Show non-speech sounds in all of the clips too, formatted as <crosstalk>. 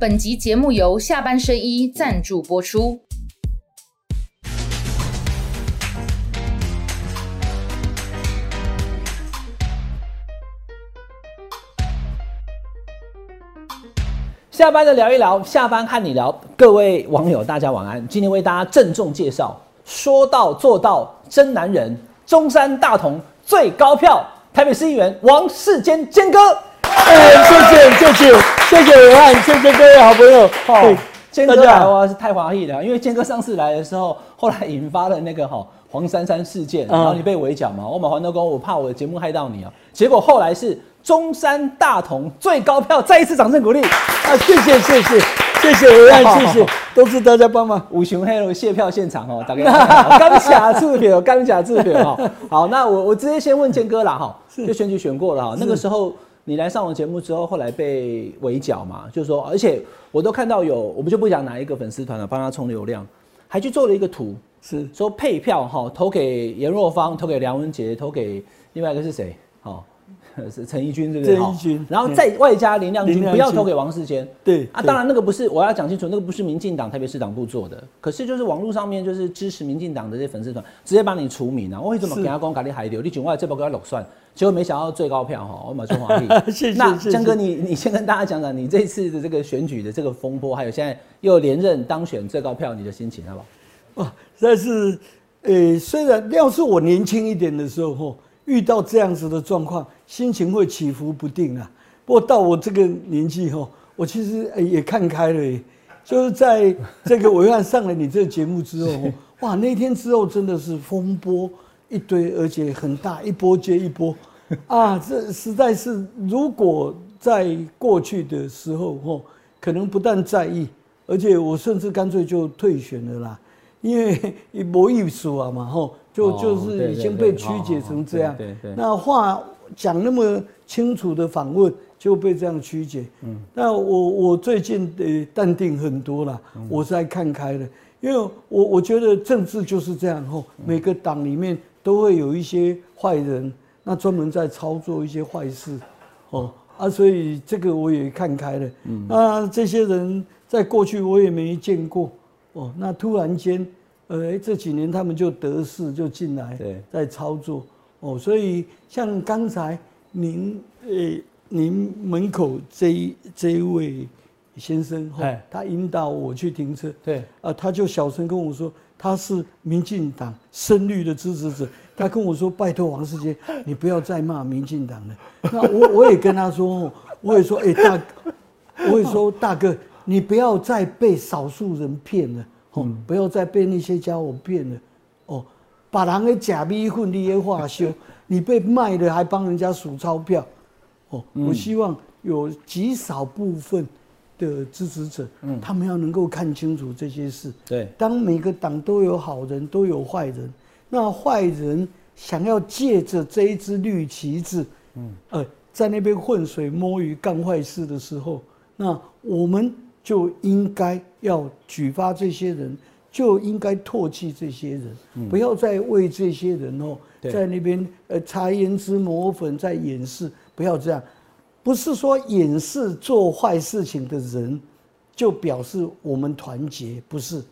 本集节目由下半身衣赞助播出。下班的聊一聊，下班和你聊。各位网友，大家晚安。今天为大家郑重介绍，说到做到真男人，中山大同最高票，台北市议员王世坚坚哥。哎，谢。谢谢。谢谢。谢伟汉，谢。谢各位好朋友。哦，坚哥来哇是太华丽了，因为坚哥上次来的时候，后来引发了那个哈黄珊珊事件，然后你被围剿嘛，我们环都公，我怕我的节目害到你啊。结果后来是。中山大同最高票，再一次掌声鼓励啊！谢。谢谢。谢谢。谢维安，谢。谢，都是大家帮忙。五雄黑龙谢。票现场哦，大概刚假字票，刚假字票哈。好，那我我直接先问建哥啦哈，就选举选过了哈，那个时候你来上我节目之后，后来被围剿嘛，就是说，而且我都看到有，我们就不讲哪一个粉丝团了，帮他充流量，还去做了一个图，是说配票哈，投给严若芳，投给梁文杰，投给另外一个是谁？好。<laughs> 是陈义军，对不对？陈义军，然后再外加林亮君，不要投给王世坚。对啊，当然那个不是，我要讲清楚，那个不是民进党台北市党部做的。可是就是网络上面就是支持民进党的这些粉丝团，直接把你除名啊！我为什么给他光咖喱海流？你九万这波给他垄算，结果没想到最高票哈，我马中华力。那江哥，你你先跟大家讲讲你这次的这个选举的这个风波，还有现在又连任当选最高票，你的心情好不好？哇，但是，呃，虽然要是我年轻一点的时候，遇到这样子的状况。心情会起伏不定啊，不过到我这个年纪哈，我其实也看开了，就是在这个伟汉上了你这个节目之后，<laughs> 哇，那天之后真的是风波一堆，而且很大，一波接一波，啊，这实在是如果在过去的时候哦，可能不但在意，而且我甚至干脆就退选了啦，因为博艺术啊嘛，吼，就就是已经被曲解成这样，那话。讲那么清楚的访问就被这样曲解，嗯，那我我最近呃淡定很多了，我是在看开了，因为我我觉得政治就是这样吼，每个党里面都会有一些坏人，那专门在操作一些坏事，哦啊，所以这个我也看开了，嗯，那这些人在过去我也没见过，哦，那突然间，呃，这几年他们就得势就进来，对，在操作。哦，所以像刚才您呃，您门口这一这一位先生哈，他引导我去停车，对，啊，他就小声跟我说，他是民进党深绿的支持者，他跟我说，拜托王世杰，<laughs> 你不要再骂民进党了。那我我也跟他说，我也说，哎大，我也说大哥，你不要再被少数人骗了，哦，不要再被那些家伙骗了，哦。把人的假米粉你也化修，<laughs> 你被卖了还帮人家数钞票，哦，我希望有极少部分的支持者，嗯，他们要能够看清楚这些事。对，当每个党都有好人，都有坏人，那坏人想要借着这一支绿旗子，嗯，呃，在那边浑水摸鱼干坏事的时候，那我们就应该要举发这些人。就应该唾弃这些人，不要再为这些人哦，在那边呃擦胭脂抹粉在掩饰，不要这样。不是说掩饰做坏事情的人，就表示我们团结，不是，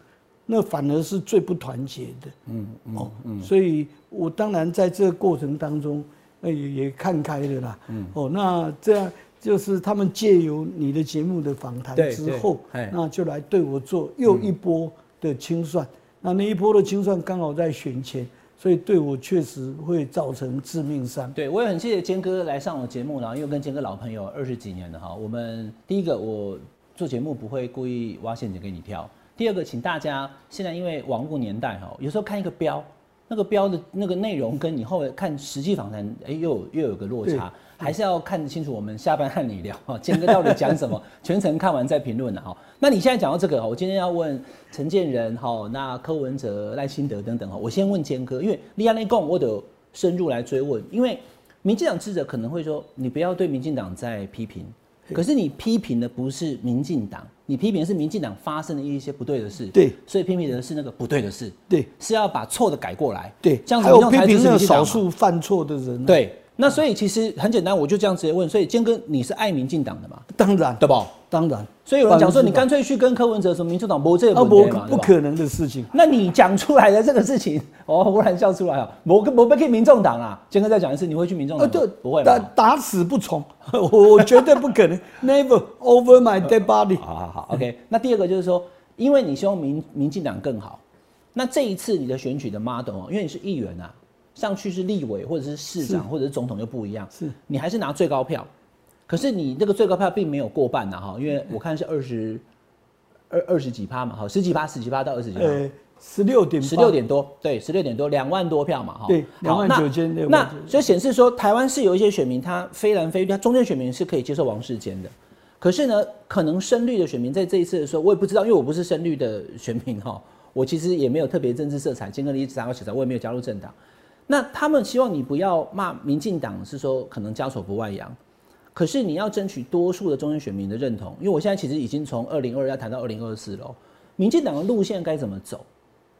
那反而是最不团结的。嗯哦，所以我当然在这个过程当中，也也看开了啦。嗯哦，那这样就是他们借由你的节目的访谈之后，那就来对我做又一波。的清算，那那一波的清算刚好在选前，所以对我确实会造成致命伤。对我也很谢谢坚哥来上我节目，然后又跟坚哥老朋友二十几年了哈。我们第一个我做节目不会故意挖陷阱给你跳，第二个请大家现在因为网络年代哈，有时候看一个标，那个标的那个内容跟你后来看实际访谈，哎又又有个落差。还是要看清楚我们下班和你聊哈，坚哥到底讲什么，全程看完再评论了哈。那你现在讲到这个，我今天要问陈建仁哈，那柯文哲、赖清德等等哈，我先问坚哥，因为利亚内共我得深入来追问，因为民进党记者可能会说，你不要对民进党在批评，可是你批评的不是民进党，你批评的是民进党发生的一些不对的事，对，所以批评的是那个不对的事，对，是要把错的改过来，对，这样子还有批评那个少数犯错的人，对。那所以其实很简单，我就这样直接问，所以坚哥你是爱民进党的嘛？当然，对吧？当然，所以有人讲说，你干脆去跟柯文哲什么民主党不这个啊，不不可能的事情。那你讲出来的这个事情，<laughs> 哦忽然笑出来啊！我跟我不可以民众党啊！坚哥再讲一次，你会去民众啊，党呃？对，打不会打？打死不从，我 <laughs> 我绝对不可能，<laughs> never over my dead body。好好好，OK。那第二个就是说，因为你希望民民进党更好，那这一次你的选举的 model 哦，因为你是议员啊，上去是立委或者是市长或者是总统就不一样，是你还是拿最高票，可是你那个最高票并没有过半呐哈，因为我看是二十二二十几趴嘛，哈十几趴十几趴到二十几趴。呃，十六点十六点多，对，十六点多，两万多票嘛，哈。对好29,600那所以显示说，台湾是有一些选民，他非蓝非绿，他中间选民是可以接受王世坚的。可是呢，可能深绿的选民在这一次的时候，我也不知道，因为我不是深绿的选民哈，我其实也没有特别政治色彩，金跟你一直打我写彩，我也没有加入政党。那他们希望你不要骂民进党，是说可能家丑不外扬。可是你要争取多数的中间选民的认同，因为我现在其实已经从二零二要谈到二零二四了哦。民进党的路线该怎么走？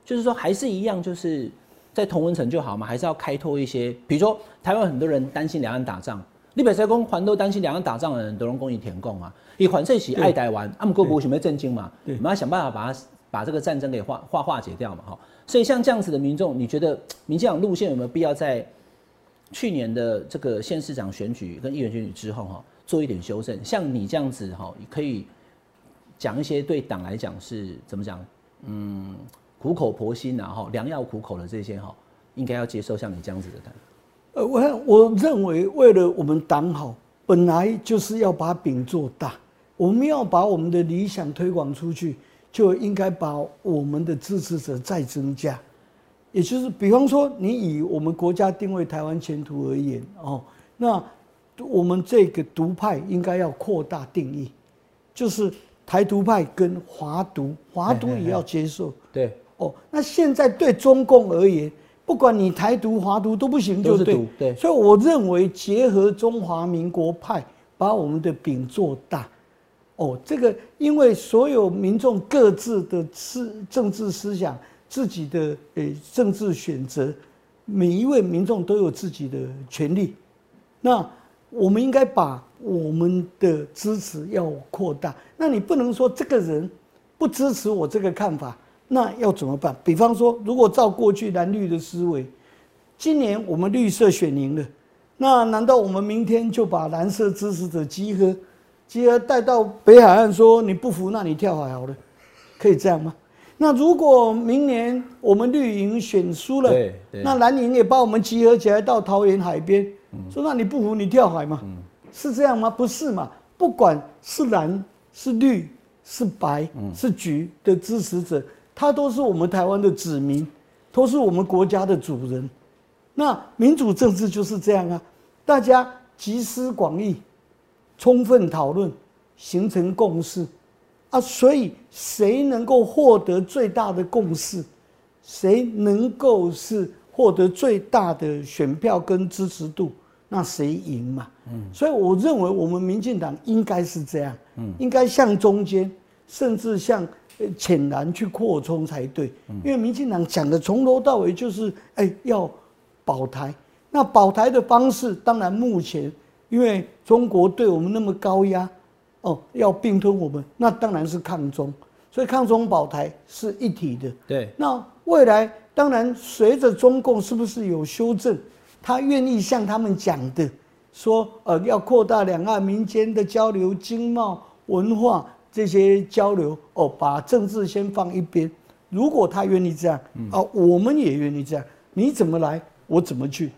就是说还是一样，就是在同温层就好嘛，还是要开拓一些，比如说台湾很多人担心两岸打仗，立北塞公环都担心两岸打仗的人，都用公益填供啊，以环这起爱台湾，阿姆哥不准备震惊嘛，我对们要想办法把它把这个战争给化化化解掉嘛，哈。所以像这样子的民众，你觉得 <tsk> 民进党路线有没有必要在去年的这个县市长选举跟议员选举之后哈，做一点修正？像你这样子哈，可以讲一些对党来讲是怎么讲？嗯，苦口婆心啊哈，良药苦口的这些哈，应该要接受像你这样子的谈。呃，我我认为为了我们党好，本来就是要把饼做大，我们要把我们的理想推广出去，就应该把我们的支持者再增加。也就是，比方说，你以我们国家定位台湾前途而言，哦，那我们这个独派应该要扩大定义，就是台独派跟华独，华独也要接受。<laughs> 对，哦，那现在对中共而言，不管你台独、华独都不行，就对。对所以我认为结合中华民国派，把我们的饼做大。哦，这个因为所有民众各自的思政治思想、自己的诶政治选择，每一位民众都有自己的权利。那我们应该把我们的支持要扩大。那你不能说这个人不支持我这个看法，那要怎么办？比方说，如果照过去蓝绿的思维，今年我们绿色选赢了，那难道我们明天就把蓝色支持者集合，集合带到北海岸说你不服，那你跳海好了，可以这样吗？那如果明年我们绿营选输了那蓝营也把我们集合起来到桃园海边，说那你不服你跳海嘛？是这样吗？不是嘛？不管是蓝是绿是白是橘的支持者，他都是我们台湾的子民，都是我们国家的主人。那民主政治就是这样啊，大家集思广益，充分讨论，形成共识啊。所以谁能够获得最大的共识，谁能够是获得最大的选票跟支持度，那谁赢嘛？嗯，所以我认为我们民进党应该是这样，嗯，应该向中间，甚至向呃浅蓝去扩充才对。因为民进党讲的从头到尾就是，哎，要保台。那保台的方式，当然目前因为中国对我们那么高压，哦，要并吞我们，那当然是抗中。所以抗中保台是一体的。对，那未来当然随着中共是不是有修正，他愿意像他们讲的，说呃要扩大两岸民间的交流、经贸、文化这些交流，哦，把政治先放一边。如果他愿意这样，啊，我们也愿意这样。你怎么来，我怎么去。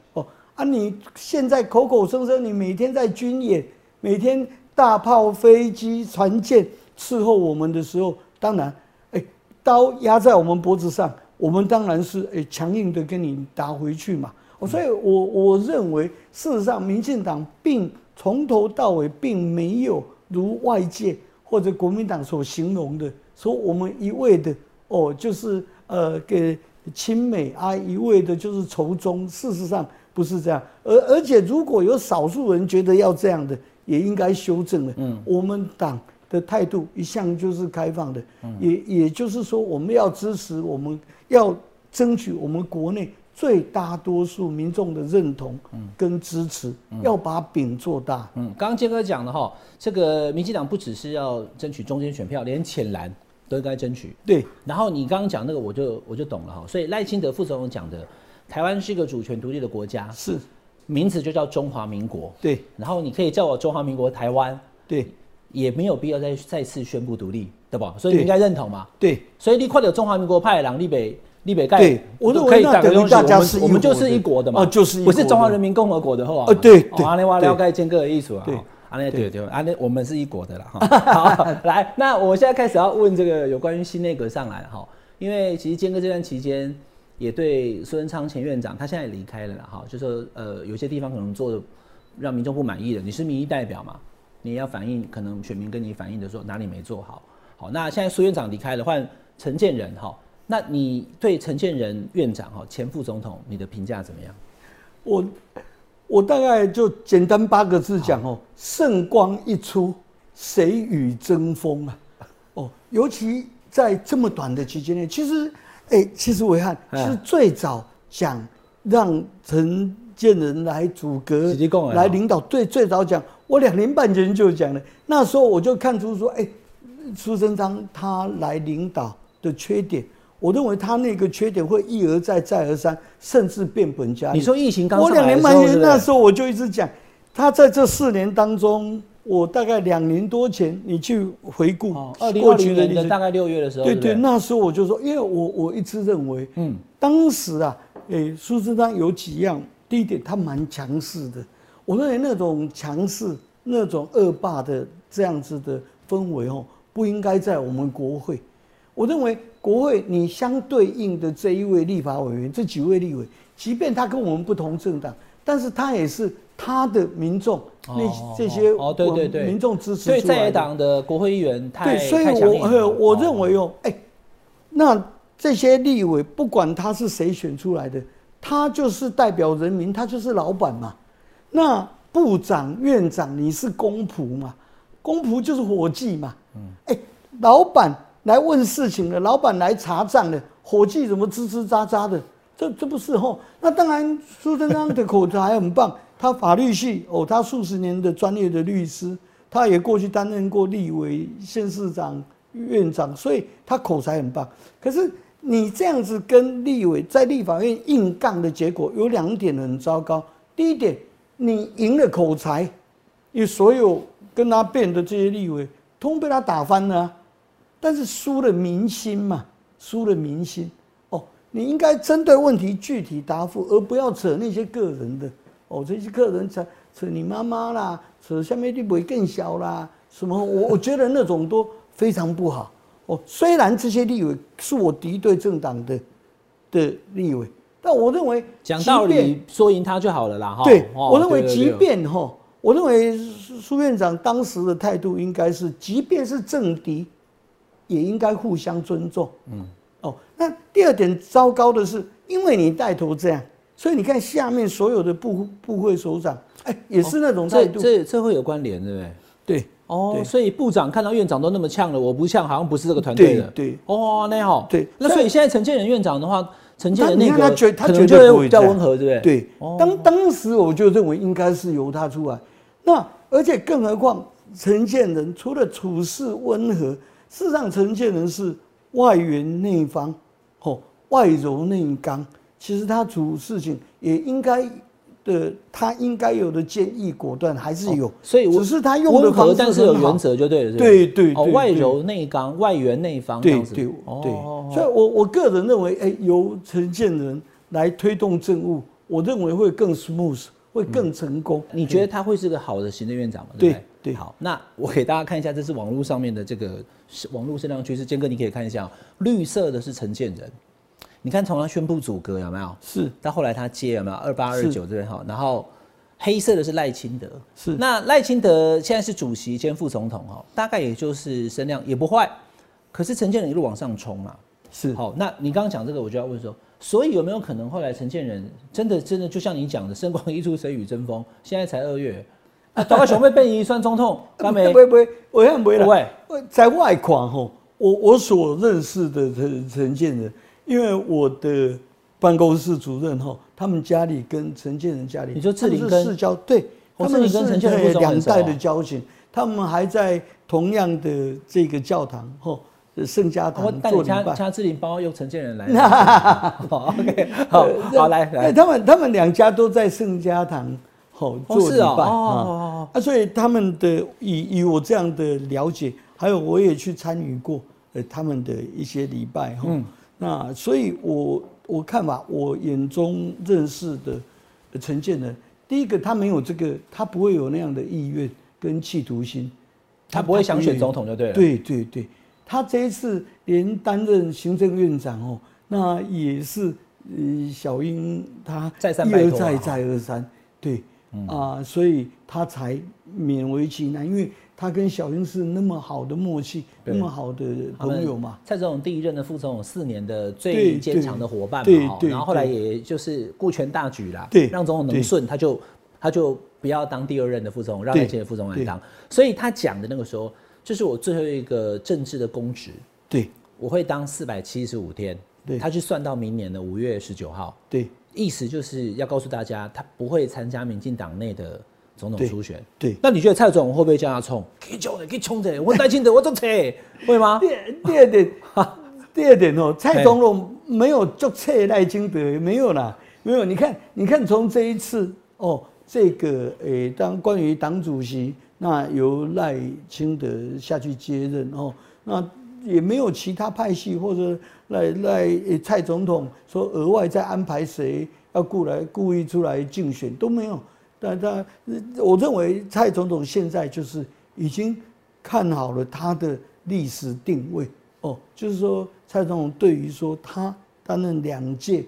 哦啊，你现在口口声声你每天在军演，每天大炮、飞机、船舰伺候我们的时候，当然，哎，刀压在我们脖子上，我们当然是哎强硬的跟你打回去嘛。所以我我认为，事实上，民进党并从头到尾并没有如外界或者国民党所形容的，说我们一味的哦，就是呃给亲美啊，一味的就是仇中。事实上不是这样，而而且如果有少数人觉得要这样的，也应该修正了。嗯，我们党的态度一向就是开放的，也也就是说，我们要支持，我们要争取我们国内最大多数民众的认同跟支持，要把饼做大。嗯，刚刚杰哥讲的哈，这个民进党不只是要争取中间选票，连浅蓝都应该争取。对，然后你刚刚讲那个，我就我就懂了哈。所以赖清德副总统讲的，台湾是一个主权独立的国家，是名字就叫中华民国。对然后你可以叫我中华民国台湾，对也没有必要再再次宣布独立，对吧？所以你对应该认同嘛。对所以你快点中华民国派两立北立北盖，对我认为可以那等于大家是我们我们就是一国的嘛，哦就是一不是中华人民共和国的后啊。哦对对阿内瓦对了解间隔的艺术啊。阿内对对，阿内我们是一国的了。哈 <laughs> 好，来，那我现在开始要问这个有关于新内阁上来了哈，因为其实坚哥这段期间也对苏贞昌前院长，他现在也离开了啦哈，就说呃有些地方可能做的让民众不满意的，你是民意代表嘛，你要反映可能选民跟你反映的说哪里没做好。好，那现在苏院长离开了，换陈建仁哈，那你对陈建仁院长哈前副总统你的评价怎么样？我我大概就简单八个字讲哦，圣光一出，谁与争锋啊？哦，尤其在这么短的期间内，其实，哎、其实伟汉哎是最早讲让陈建仁来阻隔实际讲的哦来领导，最最早讲，我两年半前就讲了，那时候我就看出说，哎、苏贞昌他来领导的缺点。我认为他那个缺点会一而再再而三，甚至变本加厉。你说疫情刚我两年半前那时候我就一直讲，他在这四年当中，我大概两年多前你去回顾过去的大概六月的时候，对对，那时候我就说，因为我我一直认为，嗯，当时啊，诶，苏贞昌有几样，第一点他蛮强势的，我认为那种强势、那种恶霸的这样子的氛围哦，不应该在我们国会。我认为国会你相对应的这一位立法委员，这几位立委，即便他跟我们不同政党，但是他也是他的民众那哦这些哦对对对民众支持所以在野党的国会议员太对，所以我我认为哦，哎、那这些立委不管他是谁选出来的，他就是代表人民，他就是老板嘛。那部长、院长你是公仆嘛？公仆就是伙计嘛。嗯，哎、老板来问事情了，老板来查账了，伙计怎么吱吱喳喳的？这这不是吼？那当然，苏贞昌的口才很棒，他法律系哦，他数十年的专业的律师，他也过去担任过立委、县市长、院长，所以他口才很棒。可是你这样子跟立委在立法院硬杠的结果有两点很糟糕。第一点，你赢了口才，因为所有跟他辩的这些立委，通被他打翻了、但是输了民心嘛，输了民心。哦，你应该针对问题具体答复，而不要扯那些个人的。哦，这些客人扯扯你妈妈啦，扯下面立委更小啦，什么？我我觉得那种都非常不好。哦，虽然这些立委是我敌对政党的的立委，但我认为讲道理说赢他就好了啦哈。对，哦我认为即便哈，我认为苏苏院长当时的态度应该是，即便是政敌，也应该互相尊重。嗯，哦，那第二点糟糕的是，因为你带头这样，所以你看下面所有的部部会首长，哎，也是那种态这度。这这会有关联，对不对？对，哦，所以部长看到院长都那么呛了，我不呛，好像不是这个团队的。对对哦，那好。对那所以现在陈建仁院长的话，陈建仁那个看他绝他可能绝对就会比较温和，对不对？对，哦当当时我就认为应该是由他出来。那而且更何况陈建仁除了处事温和，事实上陈建仁是外圆内方，哦，外柔内刚。其实他处事情也应该的，他应该有的坚毅果断还是有，哦所以我只是他用的方式但是有原则就对了。对对哦，外柔内刚，外圆内方这样子。对对所以我我个人认为，哎，由陈建仁来推动政务，我认为会更 smooth，会更成功。你觉得他会是个好的行政院长吗？对不对好，那我给大家看一下，这是网络上面的这个是网络声量趋势。坚哥，你可以看一下哦，绿色的是陈建仁，你看从他宣布阻隔有没有？是到后来他接有没有二八二九这边哈，然后黑色的是赖清德，是那赖清德现在是主席兼副总统哈，大概也就是声量也不坏，可是陈建仁一路往上冲嘛，是好，那你刚刚讲这个，我就要问说，所以有没有可能后来陈建仁真的真的就像你讲的，声光一出，谁与争锋？现在才二月，啊，大概熊被变移算总统，<laughs> 干没不？会不会，我想不会不会了。在外框吼，我我所认识的陈陈建仁，因为我的办公室主任哈，他们家里跟陈建仁家里，你说志玲跟是世交，对，哦他们跟陈是建仁两代的交情，他们还在同样的这个教堂哈，圣家我堂做礼拜。掐志玲包，用陈建仁来。<laughs> 好，OK，好，好来哎来，他们他们两家都在圣家堂吼哦做礼拜哦啊，所以他们的以以我这样的了解，还有我也去参与过呃他们的一些礼拜哈。嗯那所以我我看吧，我眼中认识的呃陈建仁，第一个他没有这个，他不会有那样的意愿跟企图心，他不会想选总统就对了。对对对，他这一次连担任行政院长哦，那也是呃小英他一而再再而三，对。啊、所以他才勉为其难，因为他跟小英是那么好的默契，那么好的朋友嘛。蔡总统第一任的副总统四年的最坚强的伙伴嘛，然后后来也就是顾全大局啦，对让总统能对。顺，他就他就不要当第二任的副总统，让对赖清德副总统来对当。所以他讲的那个时候，就是我最后一个政治的公职，对。我会当四百七十五天，对。他去算到明年的五月十九号，对。意思就是要告诉大家，他不会参加民进党内的总统对初选。对。那你觉得蔡总统会不会叫他冲？可以冲的，可以冲的，我赖清德，我做车，<laughs> 会吗？第第二点，第二点哦，蔡总统没有就撤赖清德，没有啦，没有。你看，你看从这一次哦，这个诶，当关于党主席，那由赖清德下去接任哦，那也没有其他派系或者赖赖诶蔡总统说额外再安排谁要过来故意出来竞选都没有。但他我认为蔡总统现在就是已经看好了他的历史定位。哦，就是说蔡总统对于说他担任两届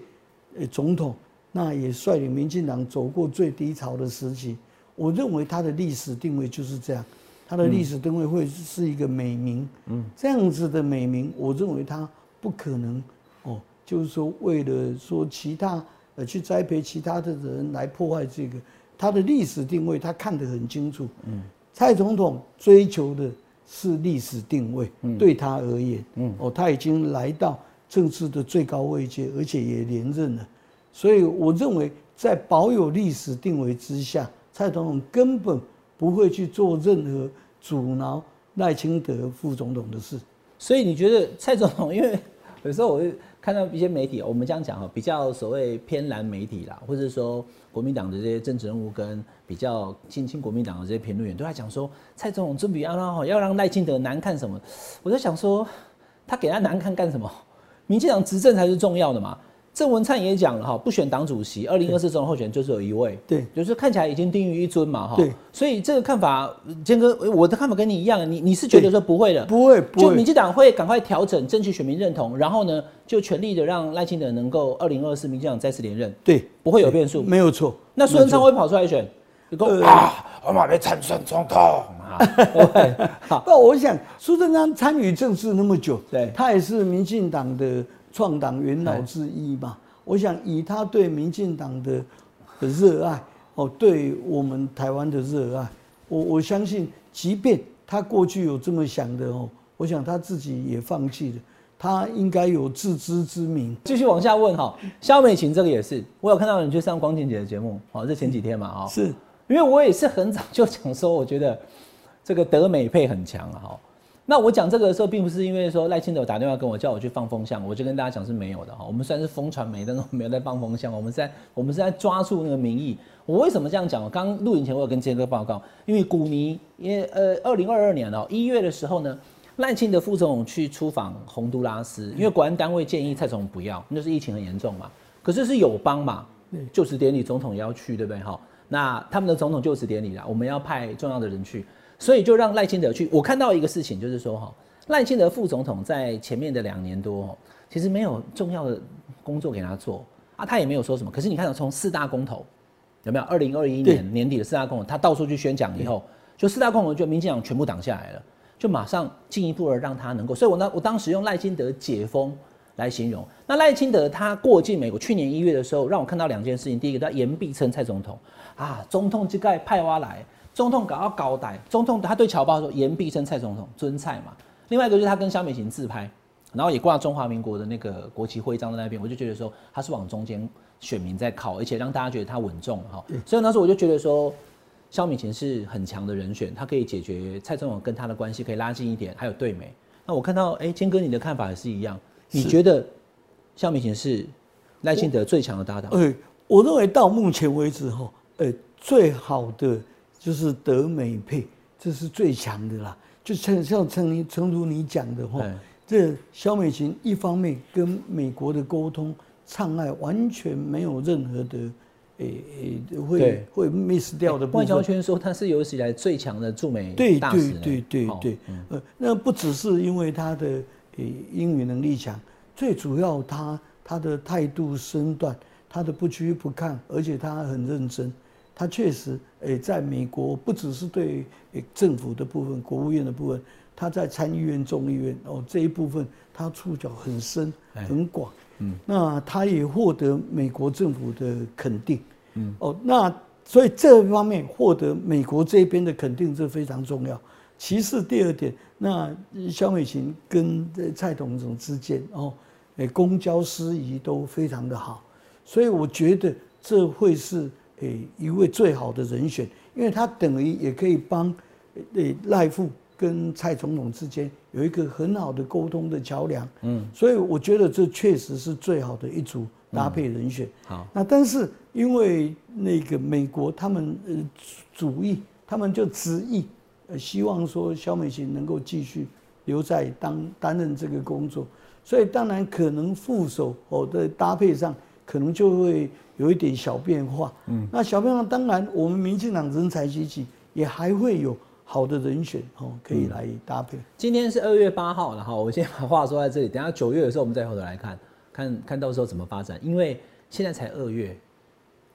呃总统，那也率领民进党走过最低潮的时期，我认为他的历史定位就是这样，他的历史定位会是一个美名，嗯，这样子的美名，我认为他不可能。哦，就是说为了说其他呃去栽培其他的人来破坏这个。他的历史定位，他看得很清楚。嗯，蔡总统追求的是历史定位，对他而言，嗯，哦，他已经来到政治的最高位阶，而且也连任了。所以我认为，在保有历史定位之下，蔡总统根本不会去做任何阻挠赖清德副总统的事。所以你觉得蔡总统，因为有时候我会看到一些媒体，我们这样讲哈，比较所谓偏蓝媒体啦，或者说国民党的这些政治人物跟比较亲亲国民党的这些评论员都在讲说，蔡总统准备要让要让赖清德难看什么？我在想说，他给他难看干什么？民进党执政才是重要的嘛。郑文灿也讲了哈，不选党主席，二零二四总统候选就只有一位，对，就是看起来已经定于一尊嘛哈。对，所以这个看法，坚哥，我的看法跟你一样，你你是觉得说不会的，不会，不会就民。进党会赶快调整，争取选民认同，然后呢，就全力的让赖清德能够二零二四民进党再次连任，对，不会有变数。没有错。那苏贞昌会跑出来选，你说啊，我马被参选总统啊，会不会 <laughs> 好，那我想，苏贞昌参与政治那么久，对他也是民进党的创党元老之一嘛。我想以他对民进党的的热爱，哦，对我们台湾的热爱，我我相信，即便他过去有这么想的哦，我想他自己也放弃了，他应该有自知之明。继续往下问哈，肖美琴这个也是，我有看到你去上光晴姐的节目，哦，这前几天嘛，哦，是因为我也是很早就讲说，我觉得这个德美配很强啊，哈。那我讲这个的时候，并不是因为说赖清德有打电话跟我叫我去放风向，我就跟大家讲是没有的哈。我们虽然是风传媒，但是我们没有在放风向，我们是在我们是在抓住那个民意。我为什么这样讲？我刚录影前我有跟杰哥报告，因为古迷，因为呃，二零二二年哦一月的时候呢，赖清德副总统去出访洪都拉斯，因为国安单位建议蔡总统不要，那是疫情很严重嘛。可是是友邦嘛，就职典礼总统也要去，对不对？哈，那他们的总统就职典礼啦，我们要派重要的人去。所以就让赖清德去。我看到一个事情，就是说哈，赖清德副总统在前面的两年多，其实没有重要的工作给他做啊，他也没有说什么。可是你看到从四大公投有没有？二零二一年年底的四大公投，他到处去宣讲以后，就四大公投就民进党全部挡下来了，就马上进一步的让他能够。所以我当我当时用赖清德解封来形容。那赖清德他过境美国，去年一月的时候，让我看到两件事情。第一个，他言必称蔡总统啊，总统这个派挖来。总统搞到高台，总统他对侨胞说言必称蔡总统尊蔡嘛。另外一个就是他跟萧美琴自拍，然后也挂中华民国的那个国旗徽章在那边，我就觉得说他是往中间选民在靠，而且让大家觉得他稳重哈。所以那时候我就觉得说，肖美琴是很强的人选，他可以解决蔡总统跟他的关系可以拉近一点，还有对美。那我看到哎，坚哥你的看法也是一样，你觉得肖美琴是赖清德最强的搭档？哎，我认为到目前为止哈，呃，最好的就是德美配，这是最强的啦。就像像陈诚如你讲的话。这肖美琴一方面跟美国的沟通障碍完全没有任何的，诶诶会会 miss 掉的。外交圈说他是有史以来最强的驻美大使。对对对对对，呃，那不只是因为他的诶英语能力强，最主要他他的态度身段，他的不屈不亢，而且他很认真。他确实诶在美国不只是对政府的部分，国务院的部分。他在参议院、众议院哦这一部分，他触角很深、很广。嗯，那他也获得美国政府的肯定。嗯，哦，那所以这方面获得美国这边的肯定是非常重要。其次，第二点，那肖美琴跟蔡董总之间哦，诶，公交司仪都非常的好，所以我觉得这会是诶一位最好的人选，因为他等于也可以帮诶赖富。跟蔡总统之间有一个很好的沟通的桥梁，嗯，所以我觉得这确实是最好的一组搭配人选。好，那但是因为那个美国他们呃主意，他们就执意，呃希望说肖美琴能够继续留在当担任这个工作，所以当然可能副手哦的搭配上可能就会有一点小变化。嗯，那小变化当然我们民进党人才济济也还会有。好的人选哦，可以来搭配。今天是二月八号了哈，我先把话说在这里，等下九月的时候我们再回头来看，看看到时候怎么发展。因为现在才二月，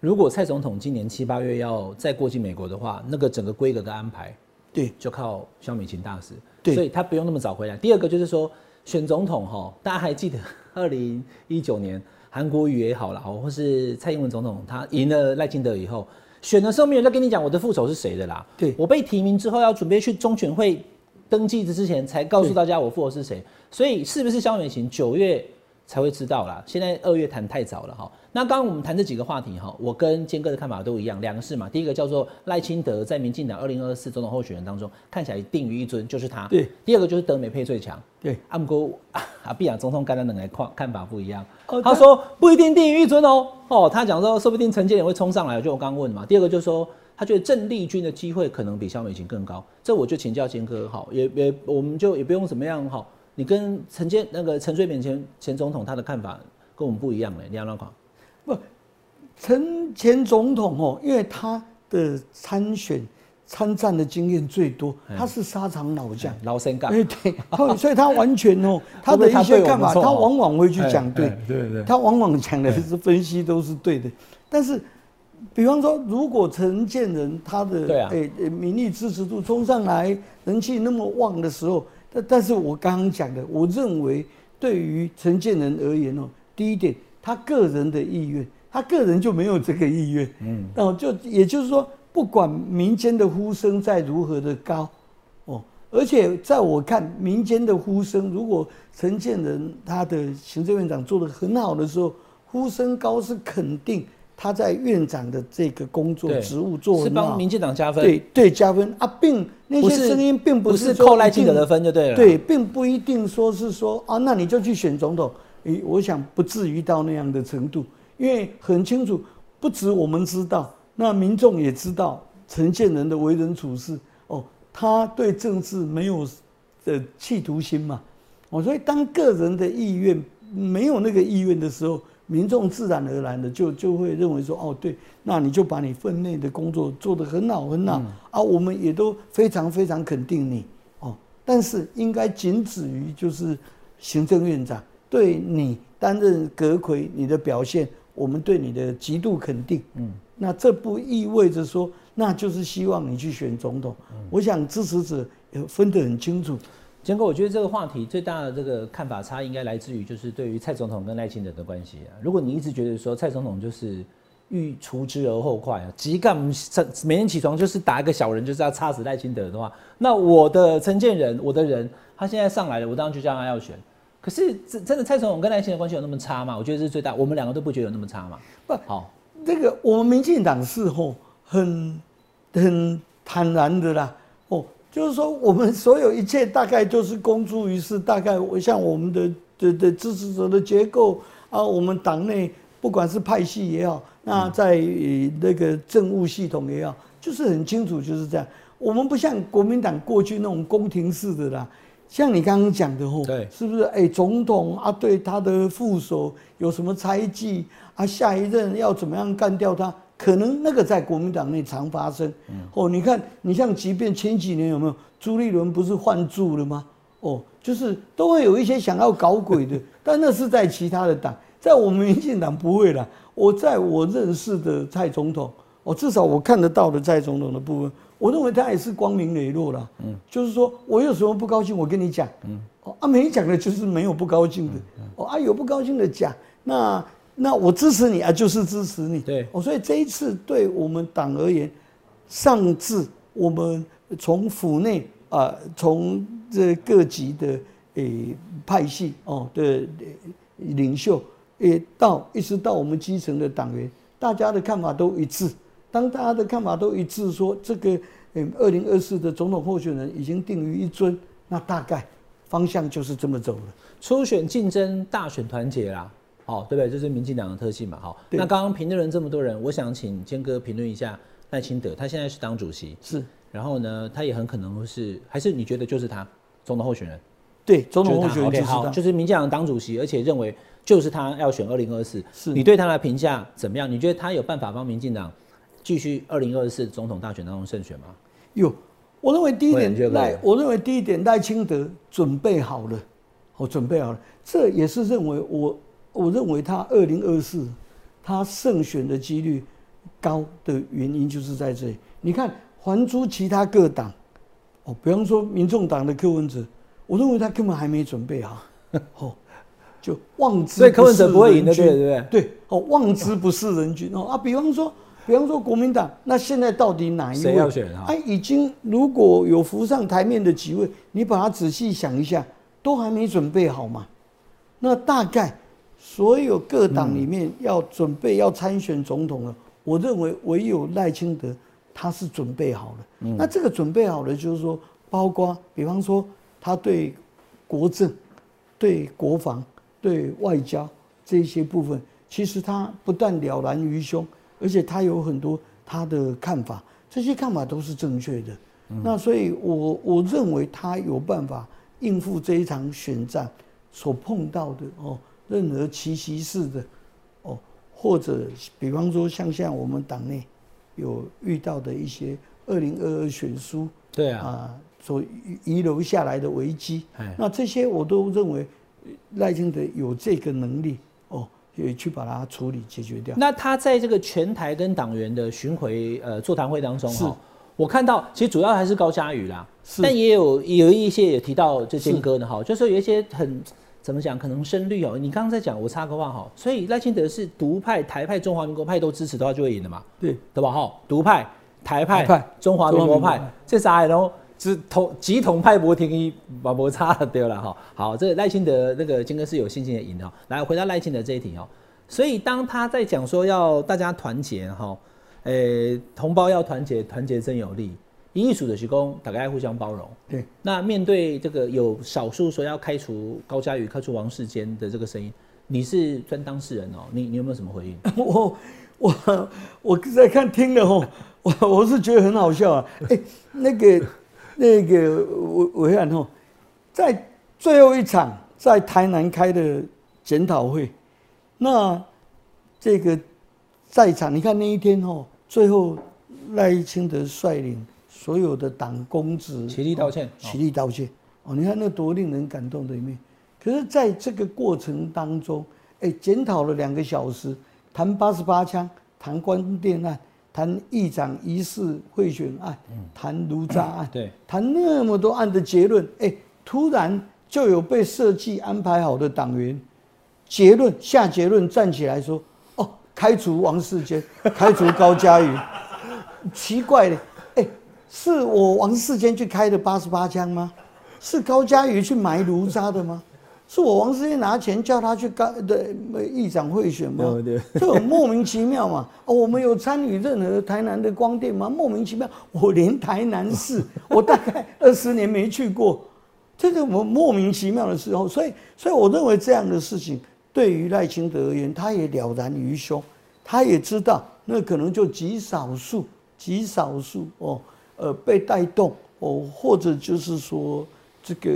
如果蔡总统今年七八月要再过境美国的话，那个整个规格的安排，对，就靠肖美琴大使，对，所以他不用那么早回来。第二个就是说选总统哈，大家还记得二零一九年韩国瑜也好了，或是蔡英文总统他赢了赖清德以后。选的时候没有在跟你讲我的副手是谁的啦。对，我被提名之后要准备去中选会登记之前才告诉大家我副手是谁。所以是不是肖美琴九月才会知道啦？现在二月谈太早了哈。那刚刚我们谈这几个话题哈，我跟坚哥的看法都一样，两个是嘛。第一个叫做赖清德在民进党二零二四总统候选人当中看起来定于一尊，就是他。对。第二个就是德美配最强。对。阿姆哥阿比亚总统跟他两个看看法不一样。他说不一定定于一尊哦。哦，他讲说说不定陈建仁会冲上来，就我刚问嘛。第二个就是说他觉得郑丽君的机会可能比肖美琴更高。这我就请教坚哥好，也也我们就也不用怎么样好。你跟陈建那个陈水扁前前总统他的看法跟我们不一样嘞，你要哪款？不。陈前总统哦，因为他的参选、参战的经验最多，他是沙场老将，老生干。对对，<laughs> 所以他完全哦，<laughs> 他的一些看法，他往往会去讲对，对对，他往往讲的是分析都是对的。但是，比方说，如果陈建仁他的诶诶民意支持度冲上来，人气那么旺的时候，但但是我刚刚讲的，我认为对于陈建仁而言哦，第一点，他个人的意愿。他个人就没有这个意愿，嗯，哦，就也就是说，不管民间的呼声再如何的高，哦，而且在我看，民间的呼声，如果陈建仁他的行政院长做的很好的时候，呼声高是肯定他在院长的这个工作职务做是帮民进党加分，对对加分。啊，并那些声音并不是扣赖清德的分就对了，对，并不一定说是说啊，那你就去选总统，诶，我想不至于到那样的程度。因为很清楚，不止我们知道，那民众也知道陈建仁的为人处事哦，他对政治没有的企图心嘛，哦，所以当个人的意愿没有那个意愿的时候，民众自然而然的就就会认为说，哦，对，那你就把你分内的工作做得很好很好啊，我们也都非常非常肯定你哦，但是应该仅止于就是行政院长对你担任阁魁你的表现。我们对你的极度肯定，嗯，那这不意味着说，那就是希望你去选总统。我想支持者也分得很清楚。坚哥，我觉得这个话题最大的这个看法差，应该来自于就是对于蔡总统跟赖清德的关系啊。如果你一直觉得说蔡总统就是欲除之而后快啊，急干每天起床就是打一个小人，就是要插死赖清德的话，那我的陈建仁，我的人，他现在上来了，我当然就叫他要选。可是真真的蔡总统跟赖清德关系有那么差吗？我觉得是最大，我们两个都不觉得有那么差嘛。不好，这个我们民进党是吼很很坦然的啦，哦，就是说我们所有一切大概就是公诸于世，大概我像我们的的的支持者的结构啊，我们党内不管是派系也好，那在呃那个政务系统也好，就是很清楚就是这样。我们不像国民党过去那种宫廷式的啦，像你刚刚讲的吼，对是不是？哎，总统啊，对他的副手有什么猜忌啊？下一任要怎么样干掉他？可能那个在国民党内常发生。哦，你看，你像即便前几年有没有朱立伦不是换柱了吗？哦，就是都会有一些想要搞鬼的，<laughs> 但那是在其他的党，在我们民进党不会啦。我在我认识的蔡总统，哦，至少我看得到的蔡总统的部分，我认为他也是光明磊落啦。嗯，就是说我有什么不高兴，我跟你讲。嗯，哦啊，没讲的就是没有不高兴的。哦啊，有不高兴的讲，那那我支持你啊，就是支持你。对哦，所以这一次对我们党而言，上至我们从府内啊，从这各级的诶、派系哦的呃领袖，诶到一直到我们基层的党员，大家的看法都一致。当大家的看法都一致，说这个嗯二零二四的总统候选人已经定于一尊，那大概方向就是这么走了。初选竞争，大选团结啦，好，对不对？这是民进党的特性嘛，好。对那刚刚评论人这么多人，我想请坚哥评论一下赖清德，他现在是党主席，是然后呢，他也很可能会是，还是你觉得就是他总统候选人？对，总统候选人就是好，他。就是民进党党主席，而且认为就是他要选二零二四。是你对他的评价怎么样？你觉得他有办法帮民进党继续二零二四总统大选当中胜选吗？有，我认为第一点赖，我认为第一点赖清德准备好了，我准备好了，这也是认为我我认为他二零二四他胜选的几率高的原因就是在这里。你看，还珠其他各党，哦，比方说民众党的柯文哲，我认为他根本还没准备好，<laughs> 哦，就望之，所以柯文哲不会赢的，对不对？对，哦，望之不是人君哦啊，比方说，比方说国民党，那现在到底哪一位谁要选啊哎，已经如果有浮上台面的几位，你把它仔细想一下，都还没准备好嘛？那大概所有各党里面要准备要参选总统了，我认为唯有赖清德他是准备好了。那这个准备好了，就是说，包括比方说他对国政、对国防、对外交这些部分，其实他不但了然于胸，而且他有很多他的看法，这些看法都是正确的。那所以我我认为他有办法应付这一场选战所碰到的哦，任何奇袭式的哦，或者比方说像像我们党内有遇到的一些二零二二选书对啊，啊所遗遗留下来的危机哎，那这些我都认为呃赖清德有这个能力哦，也去把它处理解决掉。那他在这个全台跟党员的巡回呃座谈会当中是。哈，我看到其实主要还是高嘉宇啦，但也有有一些也提到这坚哥的哈，就是有一些很怎么讲，可能深绿哦。你刚刚在讲，我插个话哈，所以赖清德是独派、台派、中华民国派都支持的话，就会赢的嘛，对，对吧？哈，独派、台派、派中华民国派这仨人都只同集同派博听一把摩擦了对了哈。好，这个赖清德那个金哥是有信心的赢的哈。来回到赖清德这一题哦，所以当他在讲说要大家团结哈，呃，同胞要团结，团结真有力。艺术的提供大家互相包容。对，那面对这个有少数说要开除高嘉瑜、开除王世坚的这个声音，你是专当事人哦，你你有没有什么回应？<laughs> 我我我在看听了吼，<laughs> 我我是觉得很好笑啊。哎、那个那个我我看吼，在最后一场在台南开的检讨会，那这个在场你看那一天吼，最后赖清德率领所有的党公职起立道歉哦起立道歉。哦，你看那多令人感动的一面。可是，在这个过程当中，哎，检讨了两个小时，谈八十八枪，谈关电案，谈议长疑似贿选案，谈卢渣案，对，谈那么多案的结论，哎，突然就有被设计安排好的党员，结论下结论站起来说，哦，开除王世坚，开除高嘉瑜，奇怪了，哎，是我王世坚去开的八十八枪吗？是高嘉瑜去埋卢渣的吗？是我王世坚拿钱叫他去干的议长贿选吗？对，这很莫名其妙嘛。哦，我们有参与任何台南的光电吗？莫名其妙，我连台南市，<laughs> 我大概二十年没去过，这个我莫名其妙的时候，所以，所以我认为这样的事情对于赖清德而言，他也了然于胸，他也知道那可能就极少数，极少数哦，呃，被带动哦，或者就是说这个。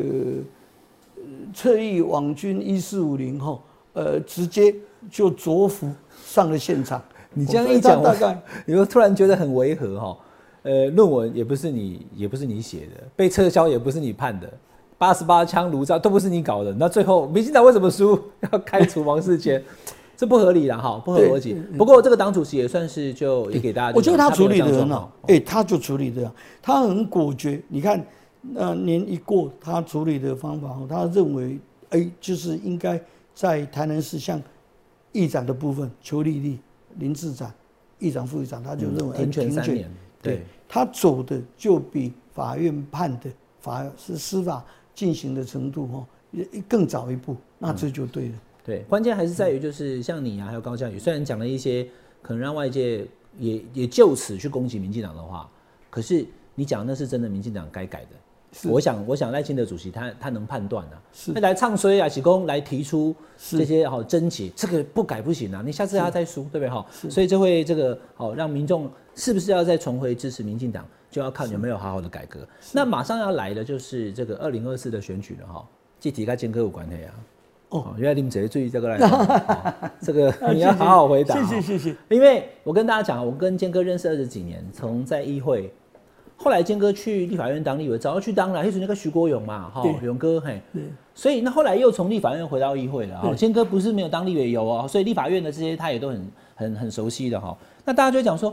侧翼网军一四五零后，呃，直接就着服上了现场。你这样一讲，大概 <laughs> 你会突然觉得很违和哈。呃，论文也不是你，也不是你写的，被撤销也不是你判的，八十八枪炉灶都不是你搞的。那最后民进党为什么输？<laughs> 要开除王世坚，这不合理了哈，不合逻辑。不过这个党主席也算是就也给大家，我觉得他处理的很好。哎，他就处理的，他很果决。你看。那年一过，他处理的方法，他认为，哎，就是应该在台南市像议长的部分，邱丽丽、林志展、议长、副议长，他就认为停权三年，对，他走的就比法院判的法是司法进行的程度哈，更早一步，那这就对了。对，关键还是在于就是像你啊，还有高嘉宇，虽然讲了一些可能让外界也也就此去攻击民进党的话，可是你讲那是真的民进党该改的。我想，我想赖清德主席他他能判断啊，是。来唱衰啊，喜功来提出这些好贞洁，这个不改不行啊，你下次要再输，对不对？哈？所以这会这个好让民众是不是要再重回支持民进党，就要看有没有好好的改革。那马上要来的就是这个二零二四的选举了哈，具体跟兼科有关系啊。哦，原来你们直接注意这个来，<laughs> 这个你要好好回答。谢谢谢谢。因为我跟大家讲，我跟坚哥认识二十几年，从在议会。后来坚哥去立法院当立委，早要去当了，就是那个徐国勇嘛，哈，勇哥嘿，所以那后来又从立法院回到议会了，哈，坚哥不是没有当立委有哦，所以立法院的这些他也都很很很熟悉的哈。那大家就讲说，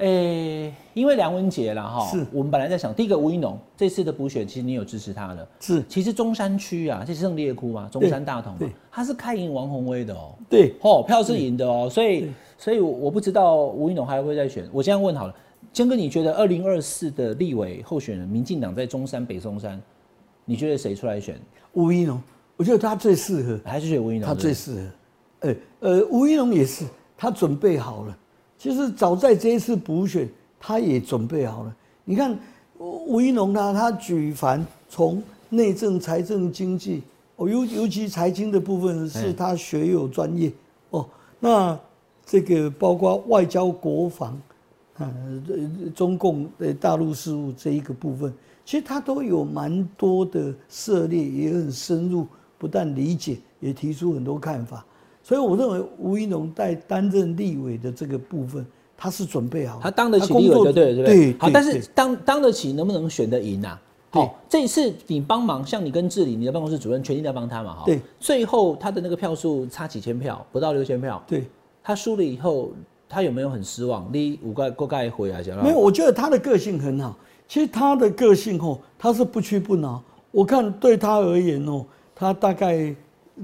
诶，因为梁文杰啦哈，是我们本来在想，第一个吴一农这次的补选，其实你有支持他的，是，其实中山区啊，这是胜利窟嘛，中山大同嘛，他是开赢王宏威的哦，对，哦，票是赢的哦，所以所以我不知道吴一农还会再选，我这样问好了。江哥，你觉得二零二四的立委候选人，民进党在中山、北松山，你觉得谁出来选？吴一农，我觉得他最适合，还是选吴一农？他最适合。呃呃，吴一农也是，他准备好了。其实早在这一次补选，他也准备好了。你看吴一农呢，他举凡从内政、财政、经济，哦，尤尤其财经的部分是他学有专业哦。那这个包括外交、国防。啊，中共的大陆事务这一个部分，其实他都有蛮多的涉猎，也很深入，不但理解，也提出很多看法。所以我认为吴一农在担任立委的这个部分，他是准备好，他当得起立委的，对对对。好，但是当当得起，能不能选得赢啊？好，这一次你帮忙，像你跟治理，你的办公室主任全力在帮他嘛？哈，对。最后他的那个票数差几千票，不到六千票。对。他输了以后。他有没有很失望？你五个过盖回来讲没有，我觉得他的个性很好。其实他的个性哦，他是不屈不挠。我看对他而言哦，他大概